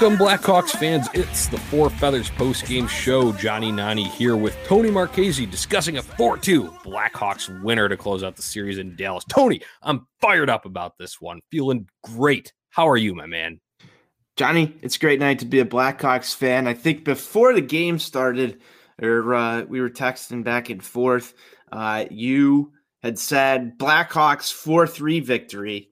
Welcome, Blackhawks fans. It's the Four Feathers post game show. Johnny Nani here with Tony Marchese discussing a 4 2 Blackhawks winner to close out the series in Dallas. Tony, I'm fired up about this one. Feeling great. How are you, my man? Johnny, it's a great night to be a Blackhawks fan. I think before the game started, or uh, we were texting back and forth, uh, you had said Blackhawks 4 3 victory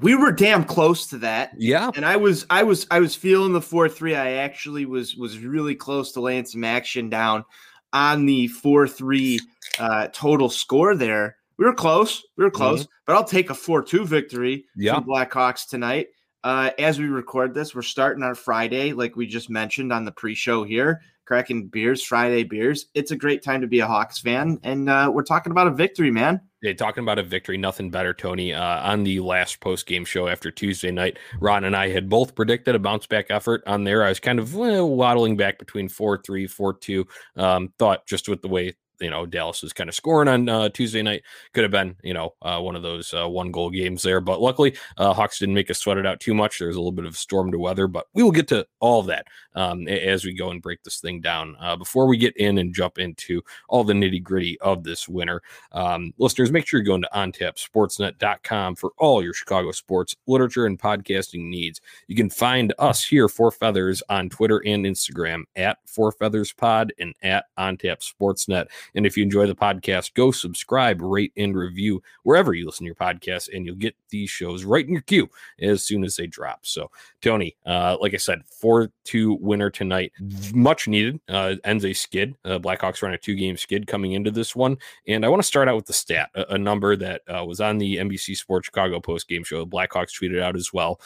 we were damn close to that. Yeah. And I was I was I was feeling the 4-3. I actually was was really close to laying some action down on the 4-3 uh, total score there. We were close. We were close, mm-hmm. but I'll take a 4-2 victory yeah. from Blackhawks tonight. Uh, as we record this, we're starting our Friday, like we just mentioned on the pre-show here, cracking beers, Friday beers. It's a great time to be a Hawks fan, and uh, we're talking about a victory, man. Yeah, talking about a victory, nothing better, Tony. Uh, on the last post game show after Tuesday night, Ron and I had both predicted a bounce back effort on there. I was kind of well, waddling back between 4 3, 4 2. Um, thought just with the way you know Dallas was kind of scoring on uh, Tuesday night. Could have been you know uh, one of those uh, one goal games there, but luckily uh, Hawks didn't make us sweat it out too much. There was a little bit of storm to weather, but we will get to all of that um, as we go and break this thing down. Uh, before we get in and jump into all the nitty gritty of this winter, um, listeners, make sure you're going to ontapsportsnet.com for all your Chicago sports literature and podcasting needs. You can find us here Four Feathers on Twitter and Instagram at Four Feathers Pod and at OnTap Sportsnet. And if you enjoy the podcast, go subscribe, rate, and review wherever you listen to your podcast, and you'll get these shows right in your queue as soon as they drop. So, Tony, uh, like I said, 4 2 winner tonight, much needed. Uh, ends a skid. Uh, Blackhawks run a two game skid coming into this one. And I want to start out with the stat, a, a number that uh, was on the NBC Sports Chicago post game show. The Blackhawks tweeted out as well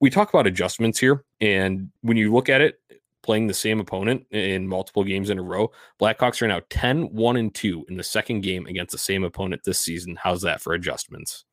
we talk about adjustments here and when you look at it playing the same opponent in multiple games in a row. Blackhawks are now 10 1 and 2 in the second game against the same opponent this season. How's that for adjustments?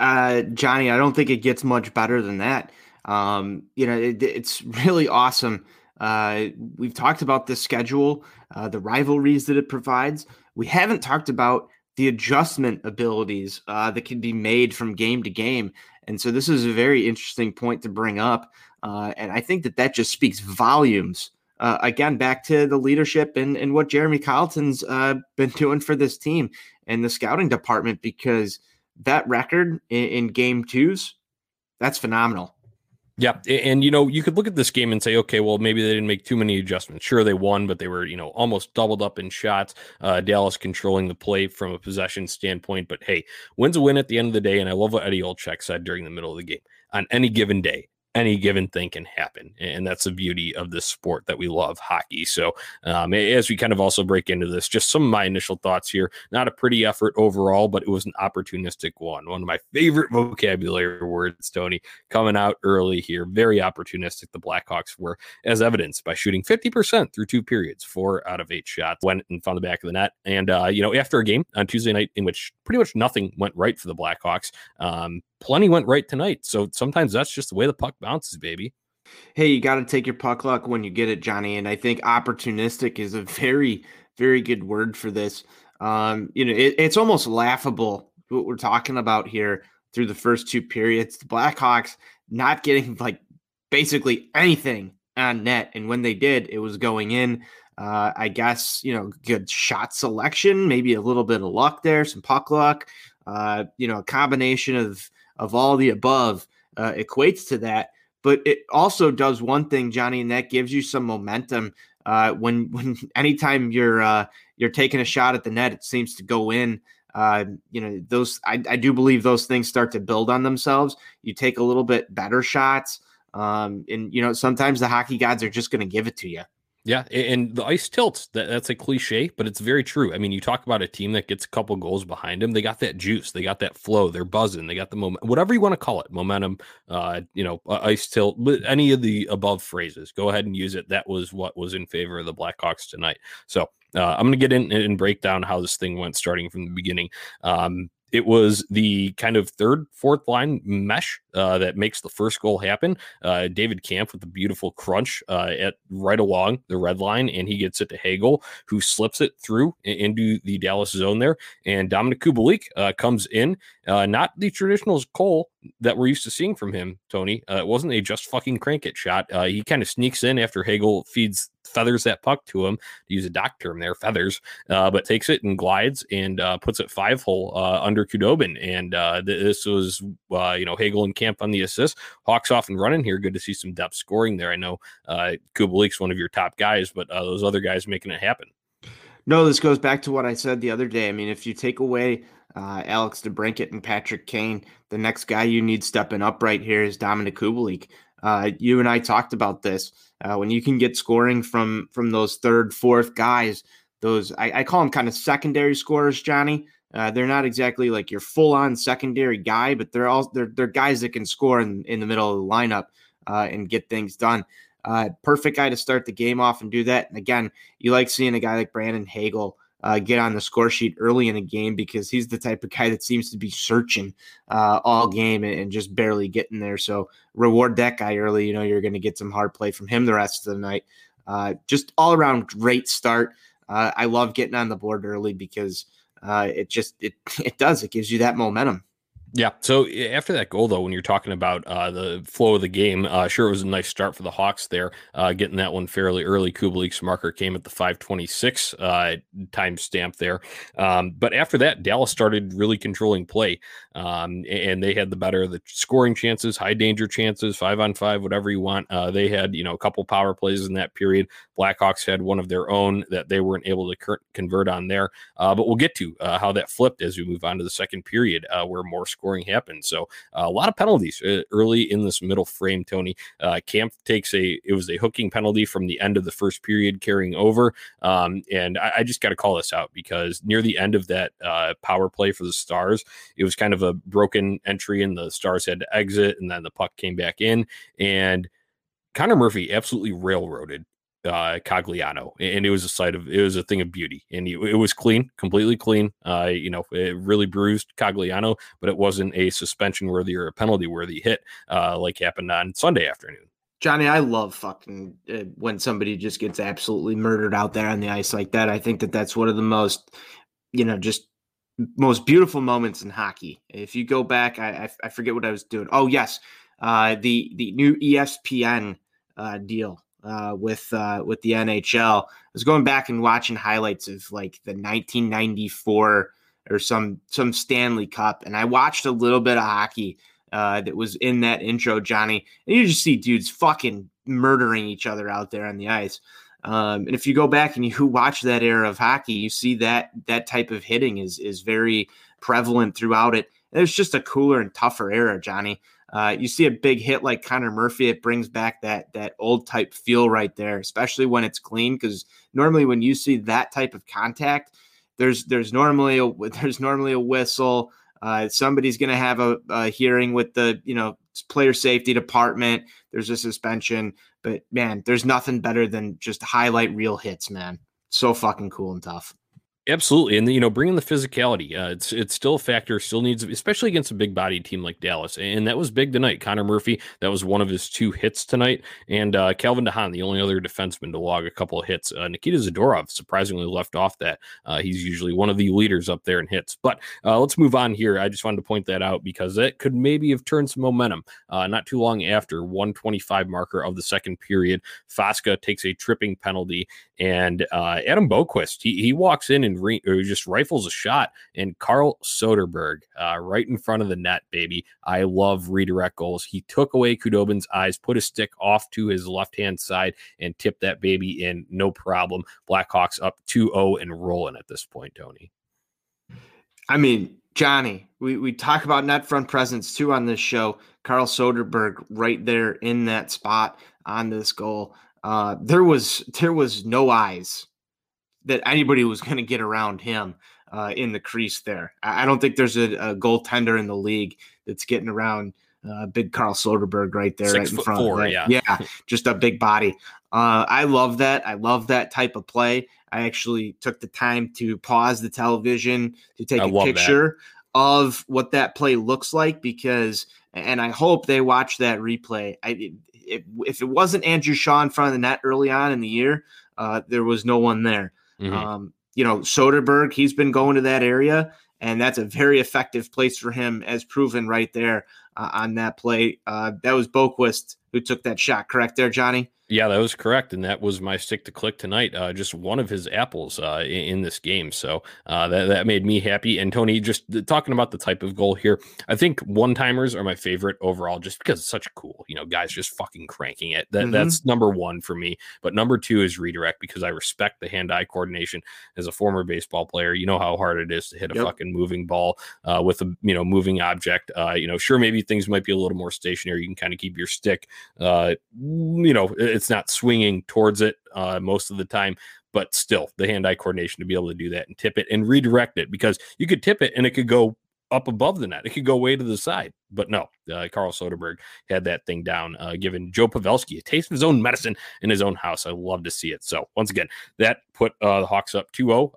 Uh, Johnny, I don't think it gets much better than that. Um, you know, it, it's really awesome. Uh, we've talked about the schedule, uh, the rivalries that it provides. We haven't talked about the adjustment abilities uh, that can be made from game to game. And so this is a very interesting point to bring up. Uh, and I think that that just speaks volumes. Uh, again, back to the leadership and, and what Jeremy Colliton's uh, been doing for this team and the scouting department, because that record in, in game twos, that's phenomenal. Yeah, and you know you could look at this game and say, okay, well maybe they didn't make too many adjustments. Sure, they won, but they were you know almost doubled up in shots. Uh, Dallas controlling the play from a possession standpoint, but hey, wins a win at the end of the day. And I love what Eddie Olczyk said during the middle of the game. On any given day, any given thing can happen. And that's the beauty of this sport that we love, hockey. So, um, as we kind of also break into this, just some of my initial thoughts here. Not a pretty effort overall, but it was an opportunistic one. One of my favorite vocabulary words, Tony, coming out early here. Very opportunistic. The Blackhawks were, as evidenced by shooting 50% through two periods, four out of eight shots went and found the back of the net. And, uh, you know, after a game on Tuesday night in which pretty much nothing went right for the Blackhawks, um, plenty went right tonight. So sometimes that's just the way the puck bounces, baby. Hey, you got to take your puck luck when you get it, Johnny. And I think opportunistic is a very, very good word for this. Um, you know, it, it's almost laughable what we're talking about here through the first two periods. The Blackhawks not getting like basically anything on net. And when they did, it was going in. Uh, I guess, you know, good shot selection, maybe a little bit of luck there, some puck luck, uh, you know, a combination of of all the above uh, equates to that. But it also does one thing, Johnny, and that gives you some momentum. Uh, when when anytime you're uh, you're taking a shot at the net, it seems to go in. Uh, you know those I, I do believe those things start to build on themselves. You take a little bit better shots, um, and you know sometimes the hockey gods are just going to give it to you. Yeah, and the ice tilts. That, that's a cliche, but it's very true. I mean, you talk about a team that gets a couple goals behind them. They got that juice. They got that flow. They're buzzing. They got the moment, whatever you want to call it, momentum. Uh, you know, ice tilt. Any of the above phrases, go ahead and use it. That was what was in favor of the Blackhawks tonight. So uh, I'm going to get in and break down how this thing went, starting from the beginning. Um, it was the kind of third, fourth line mesh uh, that makes the first goal happen. Uh, David Kampf with a beautiful crunch uh, at right along the red line, and he gets it to Hagel, who slips it through into the Dallas zone there. And Dominik Kubalik uh, comes in, uh, not the traditional Cole that we're used to seeing from him, Tony. Uh, it wasn't a just fucking crank it shot. he kind of sneaks in after Hagel feeds feathers that puck to him, to use a doc term there, feathers, uh, but takes it and glides and uh, puts it five hole uh, under Khudobin. And uh, this was, uh, you know, Hagel and Kampf on the assist. Hawks off and running here. Good to see some depth scoring there. I know uh, Kubalik's one of your top guys, but those other guys making it happen. No, this goes back to what I said the other day. I mean, if you take away uh, Alex DeBrincat and Patrick Kane, the next guy you need stepping up right here is Dominik Kubalik. Uh, you and I talked about this. Uh, when you can get scoring from from those third, fourth guys, those I, I call them kind of secondary scorers, Johnny. Uh, they're not exactly like your full on secondary guy, but they're all they're they're guys that can score in, in the middle of the lineup uh, and get things done. Uh, perfect guy to start the game off and do that. And again, you like seeing a guy like Brandon Hagel uh, get on the score sheet early in a game because he's the type of guy that seems to be searching uh, all game and, and, just barely getting there. So reward that guy early. You know, you're going to get some hard play from him the rest of the night. Uh, just all around great start. Uh, I love getting on the board early because uh, it just it it does it gives you that momentum. Yeah. So after that goal, though, when you're talking about uh, the flow of the game, uh, sure, it was a nice start for the Hawks there, uh, getting that one fairly early. Kubalik's marker came at the 526 uh, time stamp there. Um, but after that, Dallas started really controlling play, um, and they had the better of the scoring chances, high danger chances, five on five, whatever you want. Uh, they had, you know, a couple power plays in that period. Blackhawks had one of their own that they weren't able to convert on there. Uh, but we'll get to how that flipped as we move on to the second period, where more scoring happened. So uh, a lot of penalties uh, early in this middle frame. Tony uh, Kampf takes a it was a hooking penalty from the end of the first period carrying over, um, and I, I just got to call this out because near the end of that power play for the Stars, it was kind of a broken entry, and the Stars had to exit, and then the puck came back in, and Connor Murphy absolutely railroaded uh, Cogliano, and it was a sight of it was a thing of beauty, and it, it was clean, completely clean. Uh, you know, it really bruised Cogliano, but it wasn't a suspension worthy or a penalty worthy hit uh, like happened on Sunday afternoon. Johnny, I love fucking uh, when somebody just gets absolutely murdered out there on the ice like that. I think that that's one of the most, you know, just most beautiful moments in hockey. If you go back, I I, I forget what I was doing. Oh yes, uh, the the new ESPN uh, deal uh, with uh, with the NHL. I was going back and watching highlights of like the 1994 or some some Stanley Cup, and I watched a little bit of hockey uh, that was in that intro, Johnny. And you just see dudes fucking murdering each other out there on the ice. Um, and if you go back and you watch that era of hockey, you see that that type of hitting is is very prevalent throughout it. And was just a cooler and tougher era, Johnny. Uh, you see a big hit like Connor Murphy, it brings back that that old type feel right there, especially when it's clean. Because normally when you see that type of contact, there's there's normally a there's normally a whistle. Uh, somebody's going to have a, a, hearing with the you know player safety department. There's a suspension, but man, there's nothing better than just highlight reel hits, man. So fucking cool and tough. Absolutely, and you know, bringing the physicality, uh, still a factor. Still needs, especially against a big body team like Dallas, and that was big tonight. Connor Murphy, that was one of his two hits tonight, and uh, Calvin DeHaan, the only other defenseman to log a couple of hits. Uh, Nikita Zadorov surprisingly left off that. Uh, he's usually one of the leaders up there in hits. But uh, let's move on here. I just wanted to point that out because that could maybe have turned some momentum. Not too long after 125 marker of the second period, Faksa takes a tripping penalty, and Adam Boqvist he he walks in and and re- just rifles a shot. And Carl Soderberg, uh, right in front of the net, baby. I love redirect goals. He took away Khudobin's eyes, put his stick off to his left hand side, and tipped that baby in. No problem. Blackhawks up 2 0 and rolling at this point, Tony. I mean, Johnny, we, we talk about net front presence too on this show. Carl Soderberg right there in that spot on this goal. Uh, there was there was no eyes that anybody was going to get around him uh, in the crease there. I, don't think there's a, a, goaltender in the league that's getting around uh, big Carl Soderberg right there, Six right in front. Four? Yeah, yeah, just a big body. Uh, I love that. I love that type of play. I actually took the time to pause the television to take I a picture of what that play looks like because, and I hope they watch that replay. I, if, if it wasn't Andrew Shaw in front of the net early on in the year, uh, there was no one there. Mm-hmm. Um, you know, Soderberg, he's been going to that area, and that's a very effective place for him, as proven right there uh, on that play. Uh, that was Boqvist who took that shot, correct there, Johnny? Yeah, that was correct, and that was my stick to click tonight. Uh, just one of his apples uh, in, in, this game, so uh, that that made me happy. And Tony, just talking about the type of goal here, I think one timers are my favorite overall, just because it's such cool. You know, guys just fucking cranking it. That mm-hmm. that's number one for me. But number two is redirect because I respect the hand eye coordination. As a former baseball player, you know how hard it is to hit a yep. fucking moving ball uh, with a you know moving object. Uh, you know, sure maybe things might be a little more stationary. You can kind of keep your stick. Uh, you know, it's not swinging towards it uh, most of the time, but still the hand eye coordination to be able to do that and tip it and redirect it because you could tip it and it could go up above the net. It could go way to the side, but no. Uh, Carl Soderberg had that thing down, uh, giving Joe Pavelski a taste of his own medicine in his own house. I love to see it. So once again, that put uh, the Hawks up 2-0.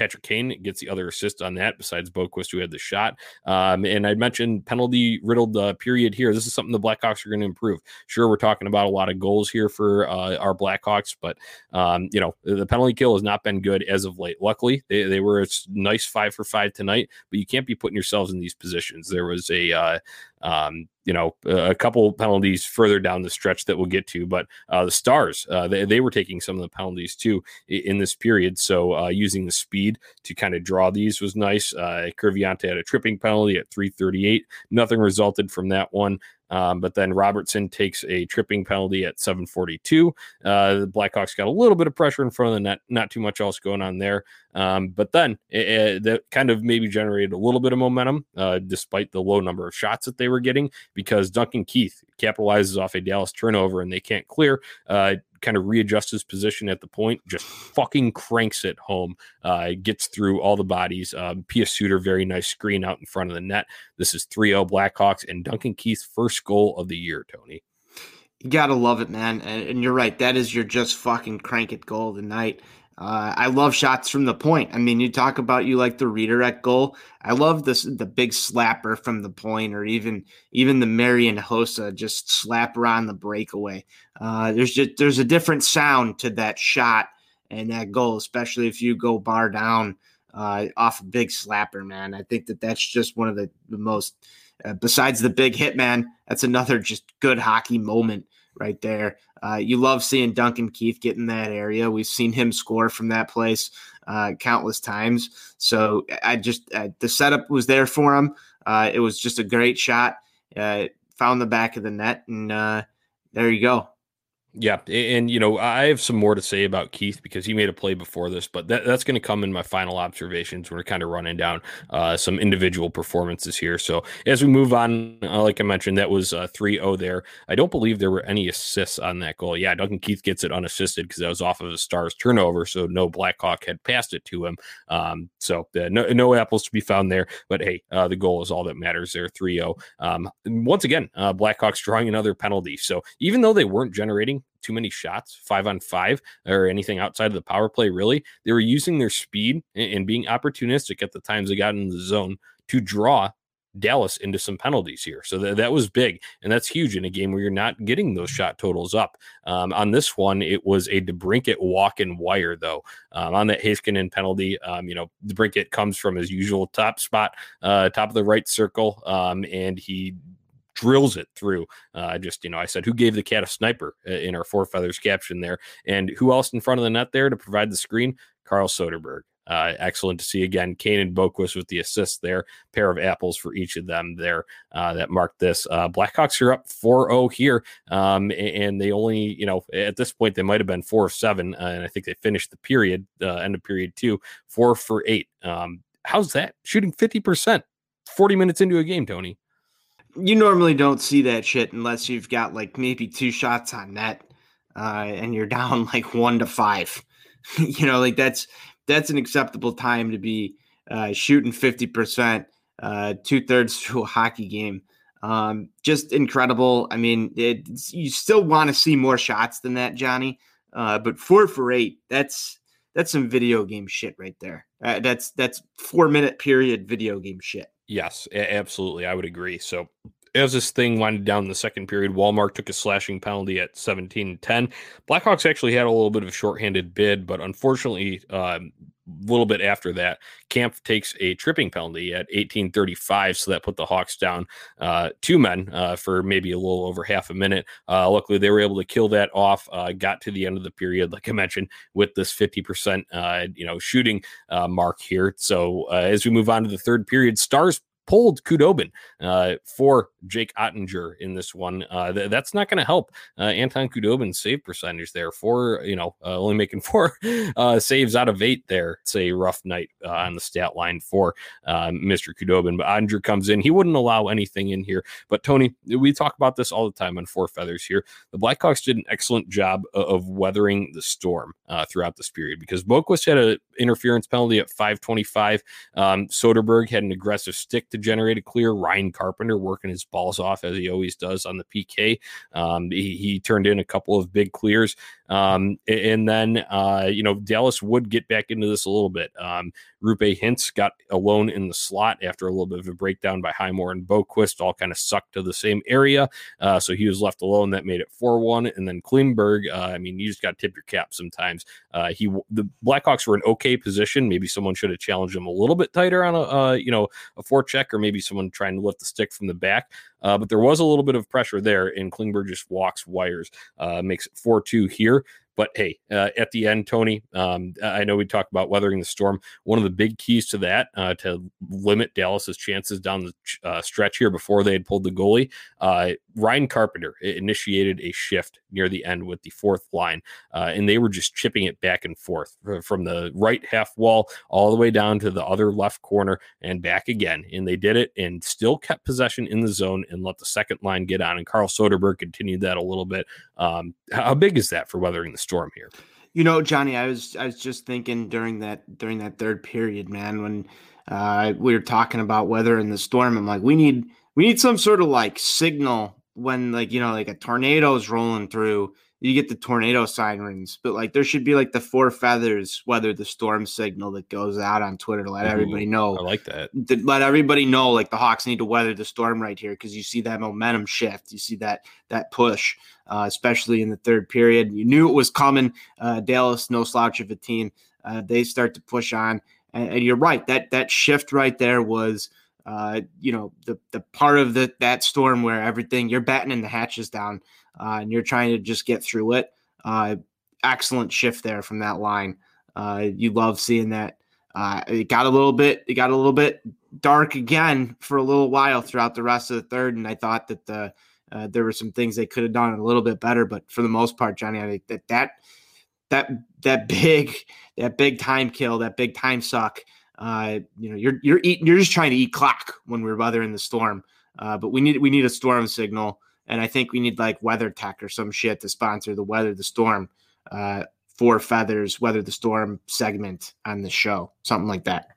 Patrick Kane gets the other assist on that, besides Boqvist, who had the shot. Um, and I mentioned penalty riddled uh, period here. This is something the Blackhawks are going to improve. Sure, we're talking about a lot of goals here for uh, our Blackhawks, but um, you know the penalty kill has not been good as of late. Luckily, they, they were a nice five for five tonight, but you can't be putting yourselves in these positions. There was a uh, um, you know, a couple penalties further down the stretch that we'll get to. But uh, the Stars, uh, they, they were taking some of the penalties too in this period. So uh, using the speed to kind of draw these was nice. Uh, Kiviranta had a tripping penalty at 338. Nothing resulted from that one. Um, but then Robertson takes a tripping penalty at 742. Uh, the Blackhawks got a little bit of pressure in front of the net, not too much else going on there. Um, but then it, it, that kind of maybe generated a little bit of momentum uh, despite the low number of shots that they were getting because Duncan Keith capitalizes off a Dallas turnover and they can't clear. Uh, kind of readjusts his position at the point, just fucking cranks it home, uh, gets through all the bodies. Um, Pius Suter, very nice screen out in front of the net. This is 3 0 Blackhawks and Duncan Keith's first goal of the year, Tony. You gotta love it, man. And, and you're right. That is your just fucking crank it goal of the night. Uh, I love shots from the point. I mean, you talk about you like the redirect goal. I love this the big slapper from the point, or even even the Marian Hossa just slapper on the breakaway. Uh, there's just there's a different sound to that shot and that goal, especially if you go bar down uh, off a big slapper, man. I think that that's just one of the, the most. Uh, besides the big hit, man, that's another just good hockey moment right there. Uh, you love seeing Duncan Keith get in that area. We've seen him score from that place uh, countless times. So I just uh, the setup was there for him. Uh, it was just a great shot. Uh, found the back of the net, and uh, there you go. Yeah, and you know I have some more to say about Keith because he made a play before this, but that, that's going to come in my final observations. We're kind of running down uh, some individual performances here. So as we move on, uh, like I mentioned, that was uh, 3-0 there. I don't believe there were any assists on that goal. Yeah, Duncan Keith gets it unassisted because that was off of a Stars turnover, so no Blackhawk had passed it to him. Um, so uh, no, no apples to be found there. But hey, uh, the goal is all that matters there. 3-0. Um, once again, uh, Blackhawks drawing another penalty. So even though they weren't generating too many shots, five on five, or anything outside of the power play, really. They were using their speed and, being opportunistic at the times they got in the zone to draw Dallas into some penalties here. So th- that was big. And that's huge in a game where you're not getting those shot totals up. Um, on this one, it was a DeBrincat walk and wire, though. Um, on that Heiskanen penalty, um, you know, DeBrincat comes from his usual top spot, uh, top of the right circle, um, and he drills it through. Uh, just, you know, I said, who gave the cat a sniper uh, in our Four Feathers caption there? And who else in front of the net there to provide the screen? Carl Soderberg. Uh, excellent to see again. Kane and Boqvist with the assists there. Pair of apples for each of them there uh, that marked this. Uh, Blackhawks are up 4 0 here. Um, and they only, you know, at this point, they might have been four of seven. Uh, and I think they finished the period, uh, end of period two, four for eight. Um, how's that? Shooting 50%, 40 minutes into a game, Tony you normally don't see that shit unless you've got like maybe two shots on net uh, and you're down like one to five. you know, like that's that's an acceptable time to be uh, shooting 50%, uh, two thirds through a hockey game. Um, just incredible. I mean, it, you still want to see more shots than that, Johnny. Uh, but four for eight, that's that's some video game shit right there. Uh, that's that's four minute period video game shit. Yes, absolutely. I would agree. So as this thing winded down in the second period, Wallmark took a slashing penalty at 17 10. Blackhawks actually had a little bit of a shorthanded bid, but unfortunately, um, a little bit after that, Kampf takes a tripping penalty at 1835. So that put the Hawks down uh, two men uh, for maybe a little over half a minute. Uh, luckily, they were able to kill that off, uh, got to the end of the period, like I mentioned, with this 50% uh, you know, shooting uh, mark here. So as we move on to the third period, Stars pulled Khudobin uh, for Jake Oettinger in this one. Uh, th- that's not going to help uh, Anton Khudobin's save percentage there. For you know, uh, only making four uh, saves out of eight there. It's a rough night uh, on the stat line for Mr. Khudobin. But Oettinger comes in. He wouldn't allow anything in here. But Tony, we talk about this all the time on Four Feathers here. The Blackhawks did an excellent job of weathering the storm throughout this period because Boqvist had an interference penalty at 525. Um, Soderberg had an aggressive stick to generate a clear. Ryan Carpenter working his balls off as he always does on the PK. Um, he, he, turned in a couple of big clears. Um, and then, uh, you know, Dallas would get back into this a little bit. Um, Roope Hintz got alone in the slot after a little bit of a breakdown by Highmore and Boqvist, all kind of sucked to the same area. Uh, so he was left alone. That made it 4 1. And then Klingberg, uh, I mean, you just got to tip your cap sometimes. Uh, he The Blackhawks were in okay position. Maybe someone should have challenged him a little bit tighter on a, uh, you know, a forecheck or maybe someone trying to lift the stick from the back. Uh, but there was a little bit of pressure there, and Klingberg just walks wires, uh, makes it 4 2 here. But hey, uh, at the end, Tony, um, I know we talked about weathering the storm. One of the big keys to that, uh, to limit Dallas's chances down the uh, stretch here before they had pulled the goalie, uh, Ryan Carpenter initiated a shift near the end with the fourth line, uh, and they were just chipping it back and forth from the right half wall all the way down to the other left corner and back again. And they did it and still kept possession in the zone and let the second line get on. And Carl Soderberg continued that a little bit. Um, how big is that for weathering the storm here? You know, Johnny, I was I was just thinking during that during that third period, man, when uh, we were talking about weather and the storm. I'm like, we need we need some sort of like signal when like you know like a tornado is rolling through you get the tornado sirens but like there should be like the four feathers weather the storm signal that goes out on twitter to let Ooh, everybody know i like that. to let everybody know like the hawks need to weather the storm right here because you see that momentum shift you see that that push uh, especially in the third period. You knew it was coming uh, dallas no slouch of a team uh, they start to push on and, and you're right that that shift right there was uh, you know, the the part of the that storm where everything you're battening the hatches down uh, and you're trying to just get through it. Uh, excellent shift there from that line. Uh, you love seeing that. Uh, it got a little bit, it got a little bit dark again for a little while throughout the rest of the third, and I thought that the uh, there were some things they could have done a little bit better, but for the most part, Johnny, I think that that that that big that big time kill, that big time suck uh, you know, you're you're eating, you're just trying to eat clock when we're weathering the storm. Uh, but we need we need a storm signal, and I think we need like WeatherTech or some shit to sponsor the weather the storm. Uh, four feathers, weather the storm segment on the show, something like that.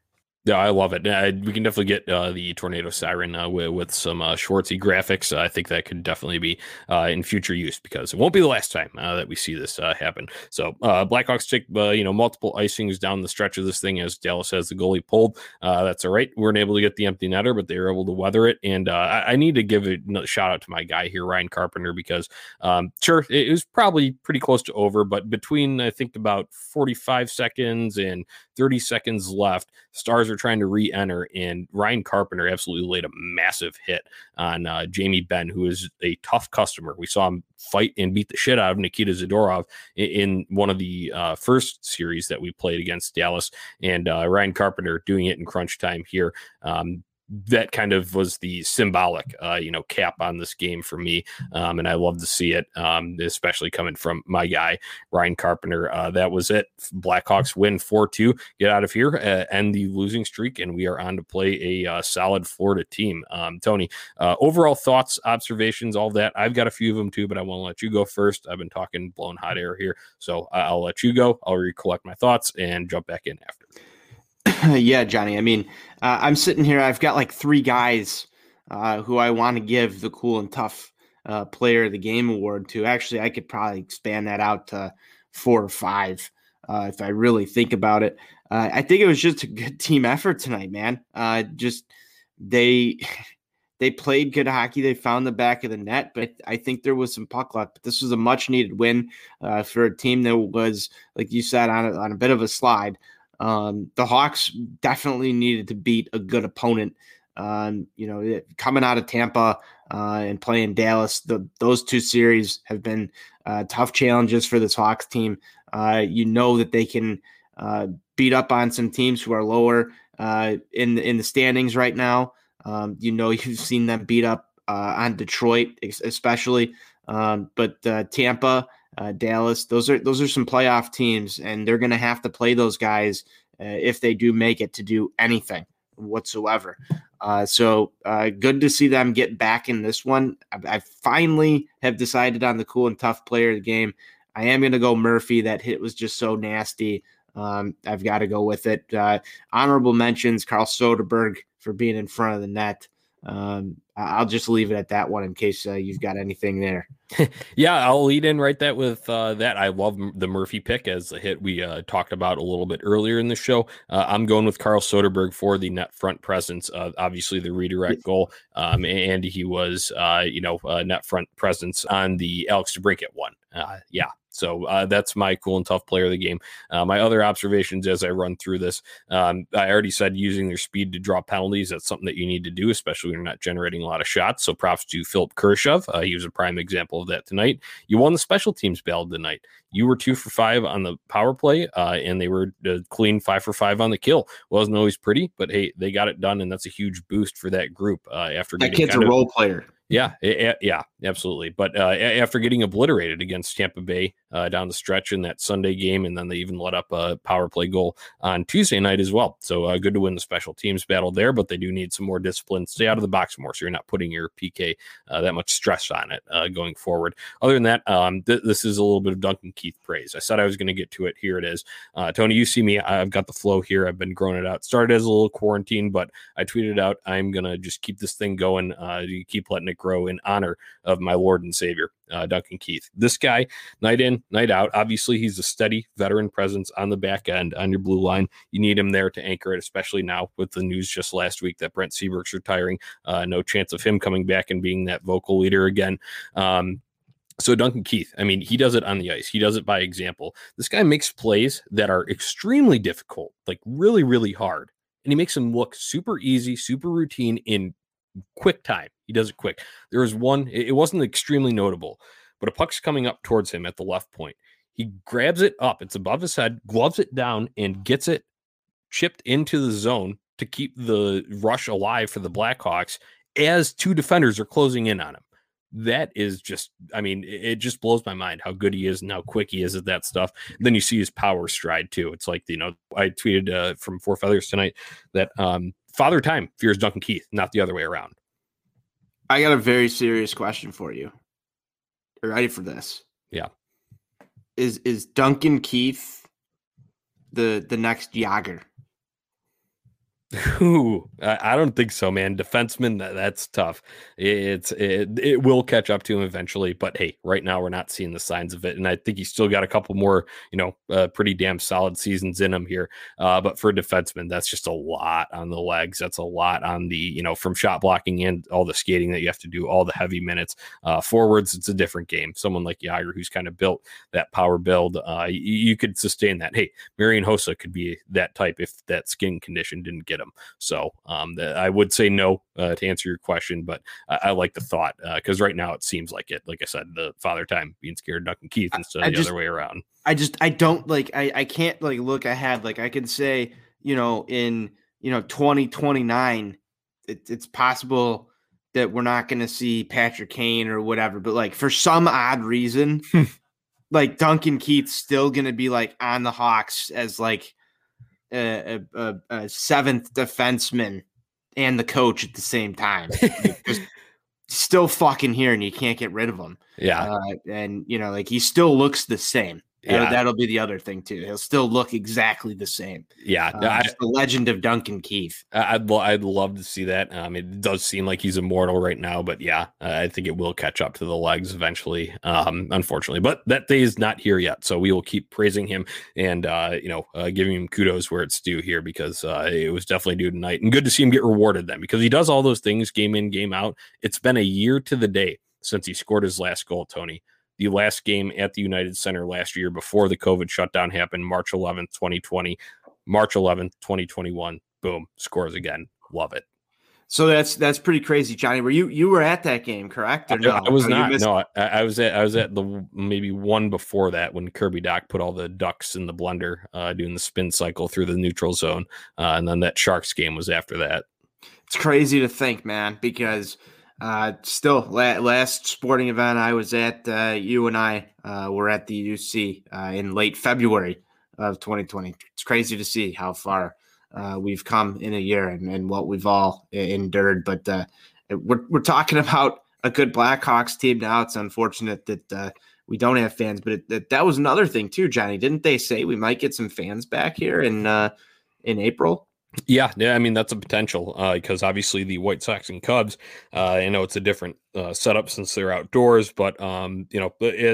Yeah, I love it. Uh, we can definitely get uh, the tornado siren uh, with, with, some uh, Schwartzy graphics. I think that could definitely be uh, in future use because it won't be the last time uh, that we see this happen. So Blackhawks take you know multiple icings down the stretch of this thing as Dallas has the goalie pulled. that's all right. We weren't able to get the empty netter, but they were able to weather it. And I, I, need to give a shout out to my guy here, Ryan Carpenter, because um, sure it was probably pretty close to over, but between I think about 45 seconds and 30 seconds left, Stars are trying to re-enter, and Ryan Carpenter absolutely laid a massive hit on uh, Jamie Benn, who is a tough customer. We saw him fight and beat the shit out of Nikita Zadorov in, in one of the uh, first series that we played against Dallas, and uh, Ryan Carpenter doing it in crunch time here. Um, that kind of was the symbolic, uh, you know, cap on this game for me. Um, and I love to see it, um, especially coming from my guy, Ryan Carpenter. Uh, that was it. Blackhawks win 4 2, get out of here, uh, end the losing streak, and we are on to play a uh, solid Florida team. Um, Tony, uh, overall thoughts, observations, all that. I've got a few of them too, but I want to let you go first. I've been talking blowing hot air here. So I'll let you go. I'll recollect my thoughts and jump back in after. yeah, Johnny. I mean, uh, I'm sitting here. I've got like three guys uh, who I want to give the cool and tough uh, player of the game award to. Actually, I could probably expand that out to four or five. Uh, if I really think about it, uh, I think it was just a good team effort tonight, man. Uh, just they they played good hockey. They found the back of the net, but I think there was some puck luck. But this was a much needed win uh, for a team that was, like you said, on a, on a bit of a slide. Um, the Hawks definitely needed to beat a good opponent. Um, you know, coming out of Tampa uh, and playing Dallas, the, those two series have been uh, tough challenges for this Hawks team. Uh, you know that they can uh, beat up on some teams who are lower uh, in in the standings right now. Um, you know, you've seen them beat up uh, on Detroit, especially, um, but Tampa uh, Dallas. Those are those are some playoff teams, and they're going to have to play those guys uh, if they do make it to do anything whatsoever. Uh, so uh, good to see them get back in this one. I, I, finally have decided on the cool and tough player of the game. I am going to go Murphy. That hit was just so nasty. Um, I've got to go with it. Uh, honorable mentions: Carl Soderberg for being in front of the net. Um, I'll just leave it at that one in case uh, you've got anything there. yeah, I'll lead in right that with uh, that. I love the Murphy pick as a hit we uh, talked about a little bit earlier in the show. Uh, I'm going with Carl Soderberg for the net front presence. obviously, the redirect goal, um, and he was, uh, you know, net front presence on the Alex DeBrincat one. Uh, yeah, so uh, that's my cool and tough player of the game. Uh, my other observations as I run through this, um, I already said using their speed to draw penalties. That's something that you need to do, especially when you're not generating a lot of shots. So props to Philipp Kurashev. Uh, he was a prime example of that tonight. You won the special teams battle tonight. You were two for five on the power play, uh, and they were uh, clean five for five on the kill. Wasn't always pretty, but hey, they got it done, and that's a huge boost for that group. Uh, after that kid's a of, role player. Yeah, yeah, absolutely. But uh, after getting obliterated against Tampa Bay uh, down the stretch in that Sunday game, and then they even let up a power play goal on Tuesday night as well. So uh, good to win the special teams battle there, but they do need some more discipline. Stay out of the box more, so you're not putting your PK uh, that much stress on it uh, going forward. Other than that, um, th- this is a little bit of Duncan Keith praise. I said I was going to get to it. Here it is. Uh, Tony, you see me. I've got the flow here. I've been growing it out. Started as a little quarantine, but I tweeted out I'm going to just keep this thing going. you keep letting it grow in honor of my Lord and Savior, uh, Duncan Keith. This guy, night in, night out, obviously he's a steady veteran presence on the back end on your blue line. You need him there to anchor it, especially now with the news just last week that Brent Seabrook's retiring. Uh, no chance of him coming back and being that vocal leader again. Um, so Duncan Keith, I mean, he does it on the ice. He does it by example. This guy makes plays that are extremely difficult, like really, really hard. And he makes them look super easy, super routine in quick time. He does it quick. There is one, it wasn't extremely notable, but a puck's coming up towards him at the left point. He grabs it up, it's above his head, gloves it down, and gets it chipped into the zone to keep the rush alive for the Blackhawks as two defenders are closing in on him. That is just, I mean, it just blows my mind how good he is and how quick he is at that stuff. And then you see his power stride too. It's like, you know, I tweeted uh, from Four Feathers tonight that um, Father Time fears Duncan Keith, not the other way around. I got a very serious question for you. Are you ready for this? Yeah. Is is Duncan Keith the the next Jagr? Ooh, I, don't think so, man. Defenseman, that, that's tough. It's it, it will catch up to him eventually, but hey, right now we're not seeing the signs of it, and I think he's still got a couple more, you know, uh, pretty damn solid seasons in him here. Uh, but for a defenseman, that's just a lot on the legs. That's a lot on the, you know, from shot blocking and all the skating that you have to do, all the heavy minutes. Uh, forwards, it's a different game. Someone like Jagr, who's kind of built that power build, uh, you, you could sustain that. Hey, Marian Hossa could be that type if that skin condition didn't get him. So um, the, I would say no uh, to answer your question, but I, I like the thought because uh, right now it seems like it. Like I said, the father time being scared Duncan Keith instead of the just, other way around. I just I don't like I I can't like look ahead. Like I can say you know in you know 2029 it, it's possible that we're not going to see Patrick Kane or whatever, but like for some odd reason, like Duncan Keith's still going to be like on the Hawks as like a, a, a seventh defenseman and the coach at the same time. just still fucking here, and you can't get rid of him. Yeah, uh, and you know, like he still looks the same. Yeah. That'll be the other thing too. He'll still look exactly the same. Yeah, uh, I, the legend of Duncan Keith. I'd I'd love to see that. Um, it does seem like he's immortal right now, but yeah, I think it will catch up to the legs eventually. Um, unfortunately, but that day is not here yet, so we will keep praising him and uh, you know, uh, giving him kudos where it's due here because uh, it was definitely due tonight, and good to see him get rewarded then because he does all those things game in game out. It's been a year to the day since he scored his last goal, Tony the last game at the United Center last year before the COVID shutdown happened, March 11th, 2020. March 11th, 2021. Boom, scores again. Love it. So that's that's pretty crazy, Johnny. Were you you were at that game, correct? Or no? I was not. No, I, I, was at I was at the maybe one before that when Kirby Dach put all the ducks in the blender, uh, doing the spin cycle through the neutral zone, uh, and then that Sharks game was after that. It's crazy to think, man, because uh, still, la- last sporting event I was at, uh, you and I uh, were at the UC uh, in late February of 2020. It's crazy to see how far uh, we've come in a year and, and what we've all endured. But uh, we're, we're talking about a good Blackhawks team now. It's unfortunate that we don't have fans, but it, that, that was another thing too, Johnny. Didn't they say we might get some fans back here in in April? Yeah, yeah. I mean, that's a potential uh, because obviously the White Sox and Cubs. Uh, I know it's a different uh, setup since they're outdoors, but um, you know,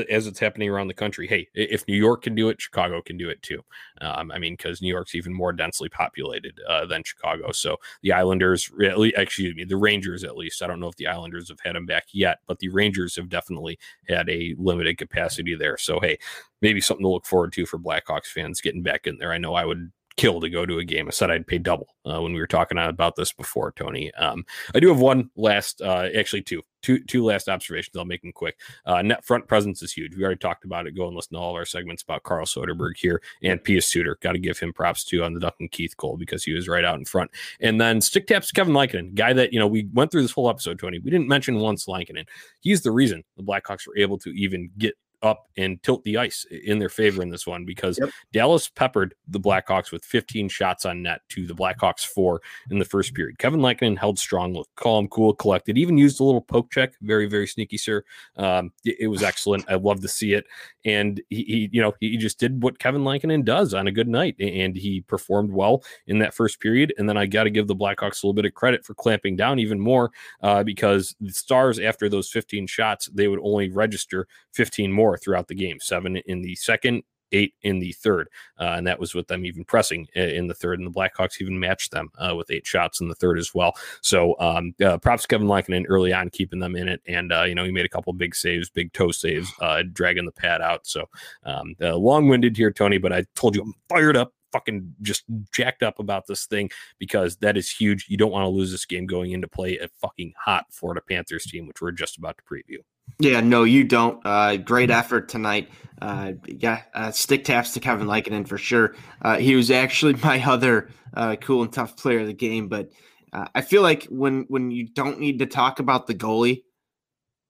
as it's happening around the country, hey, if New York can do it, Chicago can do it too. Um, I mean, because New York's even more densely populated uh, than Chicago. So the Islanders, excuse me, the Rangers at least. I don't know if the Islanders have had them back yet, but the Rangers have definitely had a limited capacity there. So hey, maybe something to look forward to for Blackhawks fans getting back in there. I know I would kill to go to a game. I said I'd pay double uh, when we were talking about this before, Tony. Um, I do have one last, uh, actually two, two, two last observations. I'll make them quick. Uh, net front presence is huge. We already talked about it. Go and listen to all of our segments about Carl Soderberg here and Pius Suter. Got to give him props too on the Duncan Keith goal because he was right out in front. And then stick taps Kevin Lankinen, guy that you know we went through this whole episode, Tony. We didn't mention once Lankinen. He's the reason the Blackhawks were able to even get up and tilt the ice in their favor in this one because yep. Dallas peppered the Blackhawks with 15 shots on net to the Blackhawks four in the first period. Kevin Lankinen held strong, looked calm, cool, collected, even used a little poke check. Very, very sneaky, sir. Um, it, it, was excellent. I love to see it. And he, he, you know, he just did what Kevin Lankinen does on a good night and he performed well in that first period. And then I got to give the Blackhawks a little bit of credit for clamping down even more uh, because the Stars, after those 15 shots, they would only register 15 more throughout the game seven in the second, eight in the third. Uh, and that was with them even pressing in the third. And the Blackhawks even matched them uh, with eight shots in the third as well. So um, uh, props Kevin Lankinen early on, keeping them in it. And, uh, you know, he made a couple big saves, big toe saves, uh, dragging the pad out. So um, uh, long winded here, Tony, but I told you I'm fired up fucking just jacked up about this thing because that is huge. You don't want to lose this game going into play a fucking hot Florida Panthers team, which we're just about to preview. Yeah, no, you don't. Uh, great effort tonight. Uh, yeah, uh, stick taps to Kevin Lankinen for sure. Uh, he was actually my other uh, cool and tough player of the game, but uh, I feel like when when you don't need to talk about the goalie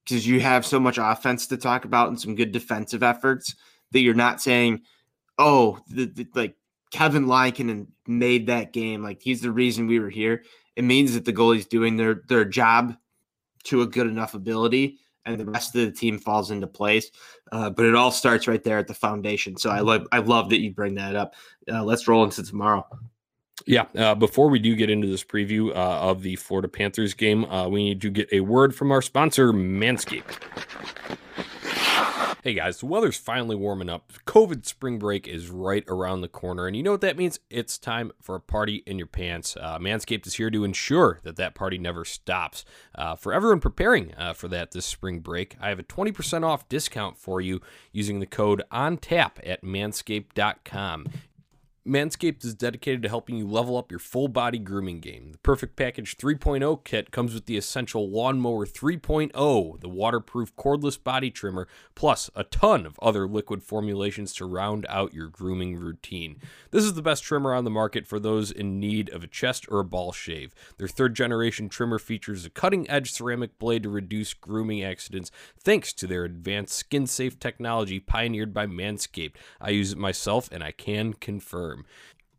because you have so much offense to talk about and some good defensive efforts that you're not saying, oh, the, the, like Kevin Lankinen made that game, like he's the reason we were here. It means that the goalie's doing their their job to a good enough ability and the rest of the team falls into place. Uh, but it all starts right there at the foundation. So I love I love that you bring that up. Uh, let's roll into tomorrow. Yeah. Uh, before we do get into this preview uh, of the Florida Panthers game, uh, we need to get a word from our sponsor, Manscaped. Hey guys, the weather's finally warming up. COVID spring break is right around the corner, and you know what that means? It's time for a party in your pants. Uh, Manscaped is here to ensure that that party never stops. Uh, for everyone preparing uh, for that this spring break, I have a 20% off discount for you using the code ONTAP at manscaped.com. Manscaped is dedicated to helping you level up your full body grooming game. The Perfect Package 3.0 kit comes with the essential Lawnmower 3.0, the waterproof cordless body trimmer, plus a ton of other liquid formulations to round out your grooming routine. This is the best trimmer on the market for those in need of a chest or a ball shave. Their third generation trimmer features a cutting edge ceramic blade to reduce grooming accidents thanks to their advanced skin safe technology pioneered by Manscaped. I use it myself and I can confirm.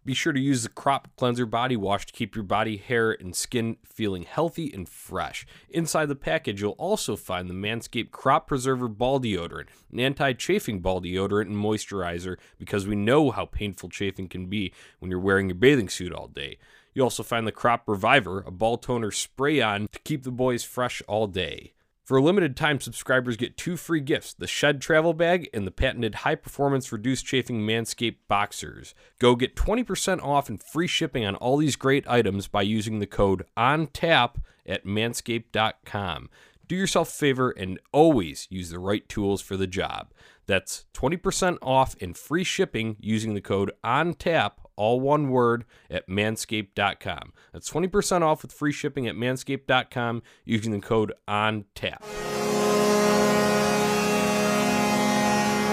Be sure to use the Crop Cleanser Body Wash to keep your body, hair, and skin feeling healthy and fresh. Inside the package, you'll also find the Manscaped Crop Preserver Ball Deodorant, an anti chafing ball deodorant and moisturizer because we know how painful chafing can be when you're wearing your bathing suit all day. You also find the Crop Reviver, a ball toner spray on to keep the boys fresh all day. For a limited time, subscribers get two free gifts the Shed Travel Bag and the patented high performance reduced chafing Manscaped Boxers. Go get 20% off and free shipping on all these great items by using the code ONTAP at manscaped.com. Do yourself a favor and always use the right tools for the job. That's 20% off and free shipping using the code ONTAP all one word, at manscaped.com. That's 20% off with free shipping at manscaped.com using the code ON TAP.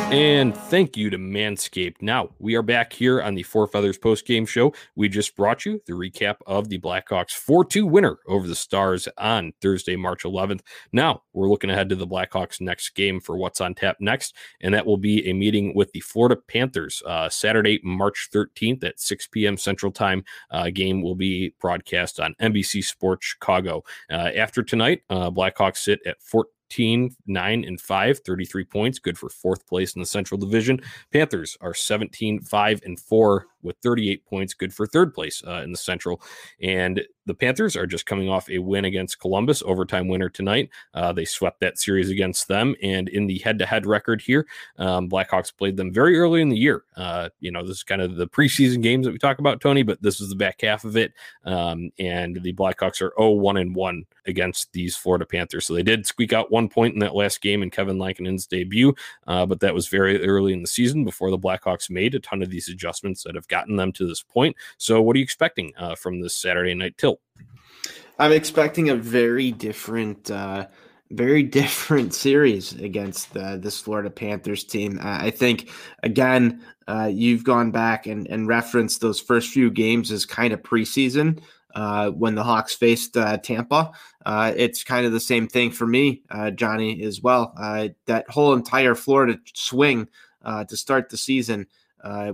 And thank you to Manscaped. Now, we are back here on the Four Feathers post game show. We just brought you the recap of the Blackhawks 4 2 winner over the Stars on Thursday, March 11th. Now, we're looking ahead to the Blackhawks' next game for what's on tap next, and that will be a meeting with the Florida Panthers uh, Saturday, March 13th at 6 p.m. Central Time. Uh, game will be broadcast on NBC Sports Chicago. Uh, after tonight, uh, Blackhawks sit at 14. 15, 9, and 5, 33 points, good for fourth place in the Central Division. Panthers are 17, 5, and 4 with 38 points, good for third place uh, in the Central. And the Panthers are just coming off a win against Columbus, overtime winner tonight. Uh, they swept that series against them. And in the head to head record here, um, Blackhawks played them very early in the year. Uh, you know, this is kind of the preseason games that we talk about, Tony, but this is the back half of it. Um, and the Blackhawks are 0 1 and 1 against these Florida Panthers. So they did squeak out one point in that last game in Kevin Lankinen's debut, uh, but that was very early in the season before the Blackhawks made a ton of these adjustments that have gotten them to this point. So, what are you expecting uh, from this Saturday night tilt? I'm expecting a very different, uh, very different series against uh, this Florida Panthers team. I think, again, uh, you've gone back and, and referenced those first few games as kind of preseason. Uh, when the Hawks faced uh, Tampa. Uh, it's kind of the same thing for me, uh, Johnny, as well. That whole entire Florida swing to start the season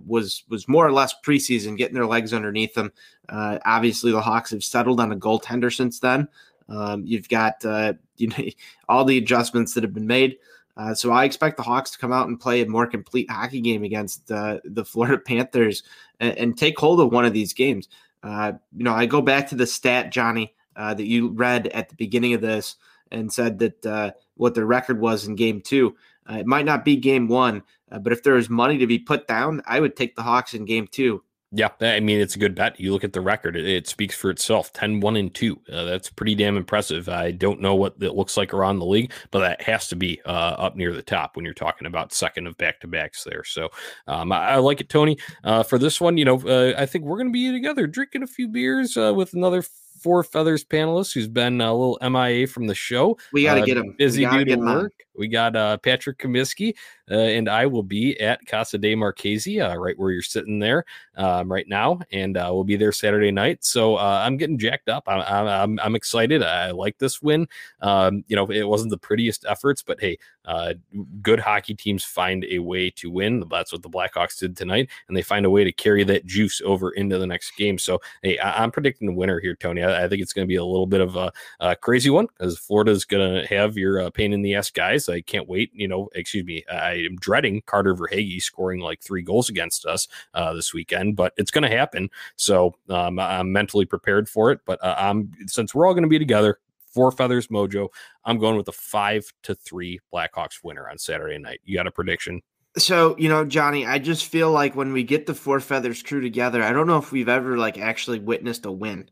was was more or less preseason, getting their legs underneath them. obviously, the Hawks have settled on a goaltender since then. Um, you've got you know all the adjustments that have been made. Uh, so I expect the Hawks to come out and play a more complete hockey game against uh, the Florida Panthers and, and, take hold of one of these games. Uh, you know, I go back to the stat, Johnny, uh, that you read at the beginning of this and said that uh, what their record was in game two. Uh, it might not be game one, uh, but if there is money to be put down, I would take the Hawks in game two. Yeah, I mean, it's a good bet. You look at the record, it, it speaks for itself 10 1 and 2. Uh, that's pretty damn impressive. I don't know what it looks like around the league, but that has to be uh, up near the top when you're talking about second of back to backs there. So um, I, I, like it, Tony. Uh, for this one, you know, uh, I think we're going to be together drinking a few beers uh, with another Four Feathers panelist who's been a little MIA from the show. We got to uh, get him. Busy dude at work. We got uh, Patrick Comiskey, uh, and I will be at Casa de Marchese, uh, right where you're sitting there um, right now, and uh, we'll be there Saturday night. So uh, I'm getting jacked up. I'm, I'm, I'm excited. I like this win. Um, you know, it wasn't the prettiest efforts, but hey, uh, good hockey teams find a way to win. That's what the Blackhawks did tonight, and they find a way to carry that juice over into the next game. So hey, I- am predicting the winner here, Tony. I, I think it's going to be a little bit of a, a crazy one because Florida's going to have your pain in the ass guys. I can't wait. You know, excuse me. I am dreading Carter Verhaeghe scoring like three goals against us uh, this weekend, but it's going to happen. So um, I'm mentally prepared for it. But uh, I'm since we're all going to be together, four feathers mojo. I'm going with a five to three Blackhawks winner on Saturday night. You got a prediction? So, you know, Johnny, I just feel like when we get the four feathers crew together, I don't know if we've ever like actually witnessed a win.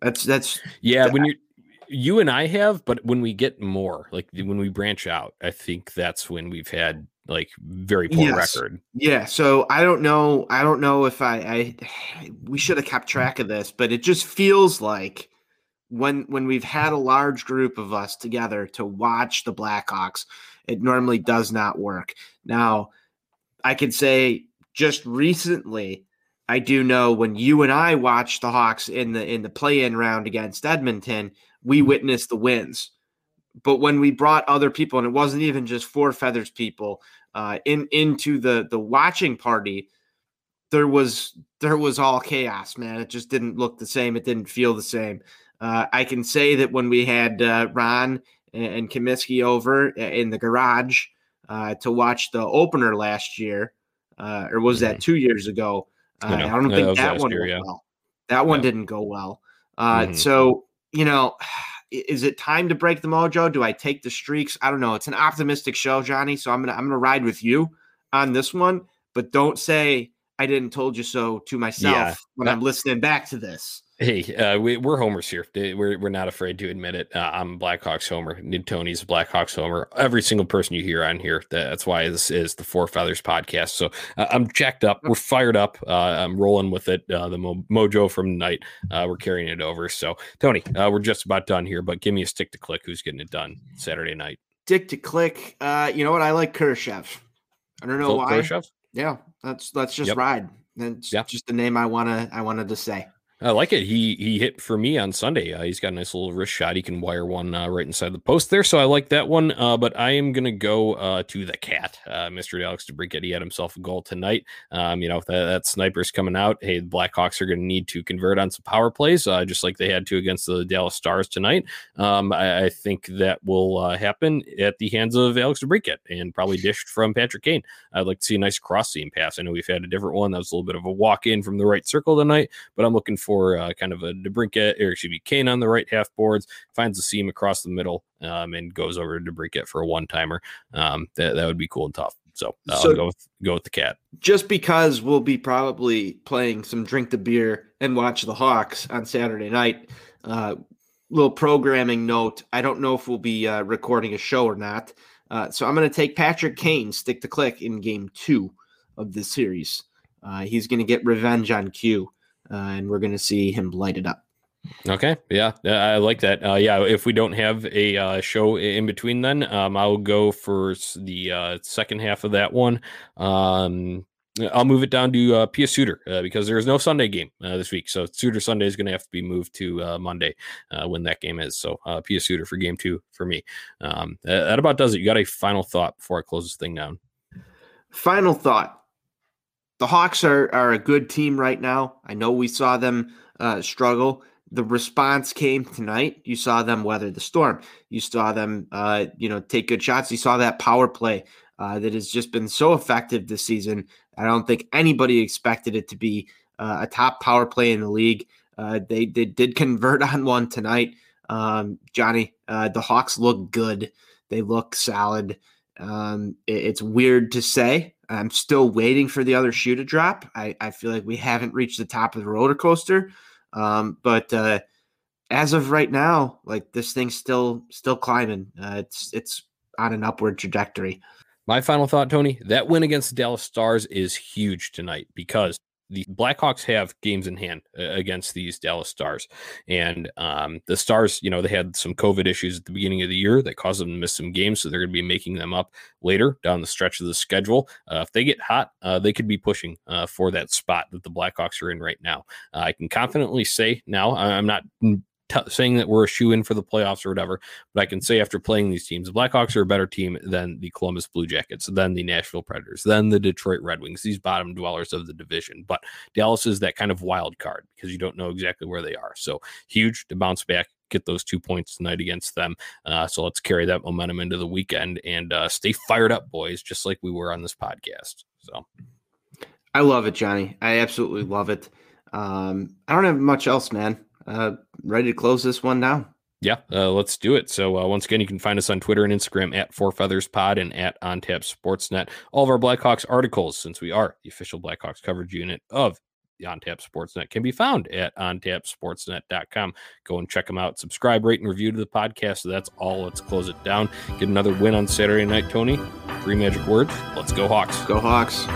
That's that's yeah. When you you and I have, but when we get more, like when we branch out, I think that's when we've had like very poor yes. record. Yeah. So I don't know. I don't know if I, I we should have kept mm. track of this, but it just feels like when when we've had a large group of us together to watch the Blackhawks, it normally does not work. Now, I can say just recently, I do know when you and I watched the Hawks in the in the play-in round against Edmonton, we mm-hmm. witnessed the wins. But when we brought other people, and it wasn't even just four feathers people uh, in into the the watching party, there was there was all chaos, man. It just didn't look the same. It didn't feel the same. Uh, I can say that when we had uh, Ron and, and Comiskey over in the garage uh, to watch the opener last year, uh, or was that mm-hmm. two years ago? Uh, I don't think that, that one year, went yeah. well. That one yeah. didn't go well. Uh, mm-hmm. So you know, is it time to break the mojo? Do I take the streaks? I don't know. It's an optimistic show, Johnny. So I'm gonna I'm gonna ride with you on this one, but don't say I didn't told you so to myself yeah, when I'm listening back to this. Hey, uh, we, are homers here. We're, we're not afraid to admit it. Uh, I'm Blackhawks homer. Tony's Blackhawks homer. Every single person you hear on here. That's why this is the Four Feathers podcast. So uh, I'm jacked up. We're fired up. Uh, I'm rolling with it. Uh, the mo- mojo from night. Uh, we're carrying it over. So Tony, we're just about done here. But give me a stick to click. Who's getting it done Saturday night? Stick to click. you know what? I like Kurashev. I don't know why. Kurashev? Yeah, let's let's just yep. ride. That's yep. just the name I wanna I wanted to say. I like it. He he hit for me on Sunday. Uh, he's got a nice little wrist shot. He can wire one uh, right inside the post there, so I like that one. Uh, but I am gonna go uh, to the cat, uh, Mr. Alex DeBrincat. He had himself a goal tonight. Um, you know that, that sniper's coming out. Hey, the Blackhawks are gonna need to convert on some power plays, uh, just like they had to against the Dallas Stars tonight. Um, I, I, think that will happen at the hands of Alex DeBrincat and probably dished from Patrick Kane. I'd like to see a nice cross seam pass. I know we've had a different one that was a little bit of a walk in from the right circle tonight, but I'm looking for uh, kind of a DeBrincat, or excuse me, Kane on the right half boards, finds the seam across the middle, um, and goes over to DeBrincat for a one timer. Um, that, that would be cool and tough. So, uh, so I'll go with, go with the cat. Just because we'll be probably playing some drink the beer and watch the Hawks on Saturday night. Uh, little programming note: I don't know if we'll be uh, recording a show or not. Uh, so I'm going to take Patrick Kane, stick to click in game two of this series. Uh, he's going to get revenge on Q uh, and we're going to see him light it up. Okay, yeah, I like that. Uh, yeah, if we don't have a uh, show in between, then um, I'll go for the uh, second half of that one. Um, I'll move it down to uh, Pius Suter uh, because there is no Sunday game uh, this week. So Suter Sunday is going to have to be moved to uh, Monday uh, when that game is. So uh, Pius Suter for game two for me. Um, that about does it. You got a final thought before I close this thing down? Final thought the Hawks are are a good team right now. I know we saw them uh, struggle. The response came tonight. You saw them weather the storm. You saw them, uh, you know, take good shots. You saw that power play uh, that has just been so effective this season. I don't think anybody expected it to be uh, a top power play in the league. Uh, they, they did convert on one tonight. Um, Johnny, uh, the Hawks look good. They look solid. Um, it, it's weird to say I'm still waiting for the other shoe to drop. I, I feel like we haven't reached the top of the roller coaster. Um, but uh, as of right now, like this thing's still still climbing. Uh, it's it's on an upward trajectory. My final thought, Tony, that win against the Dallas Stars is huge tonight because the Blackhawks have games in hand uh, against these Dallas Stars, and um, the Stars, you know, they had some COVID issues at the beginning of the year that caused them to miss some games, so they're going to be making them up later down the stretch of the schedule. Uh, if they get hot, uh, they could be pushing uh, for that spot that the Blackhawks are in right now. Uh, I can confidently say now, I'm not t- saying that we're a shoe in for the playoffs or whatever, but I can say after playing these teams, the Blackhawks are a better team than the Columbus Blue Jackets, than the Nashville Predators, than the Detroit Red Wings, these bottom dwellers of the division. But Dallas is that kind of wild card because you don't know exactly where they are. So huge to bounce back. Get those two points tonight against them. Uh, so let's carry that momentum into the weekend and uh, stay fired up, boys, just like we were on this podcast. So I love it, Johnny. I absolutely love it. Um, I don't have much else, man uh, ready to close this one down. Yeah, uh, let's do it. So uh, once again, you can find us on Twitter and Instagram at Four Feathers Pod and at On Tap Sportsnet. All of our Blackhawks articles, since we are the official Blackhawks coverage unit of the On Tap Sportsnet, can be found at ontapsportsnet.com. Go and check them out. Subscribe, rate, and review to the podcast. So that's all. Let's close it down. Get another win on Saturday night, Tony. Three magic words. Let's go Hawks. Go Hawks.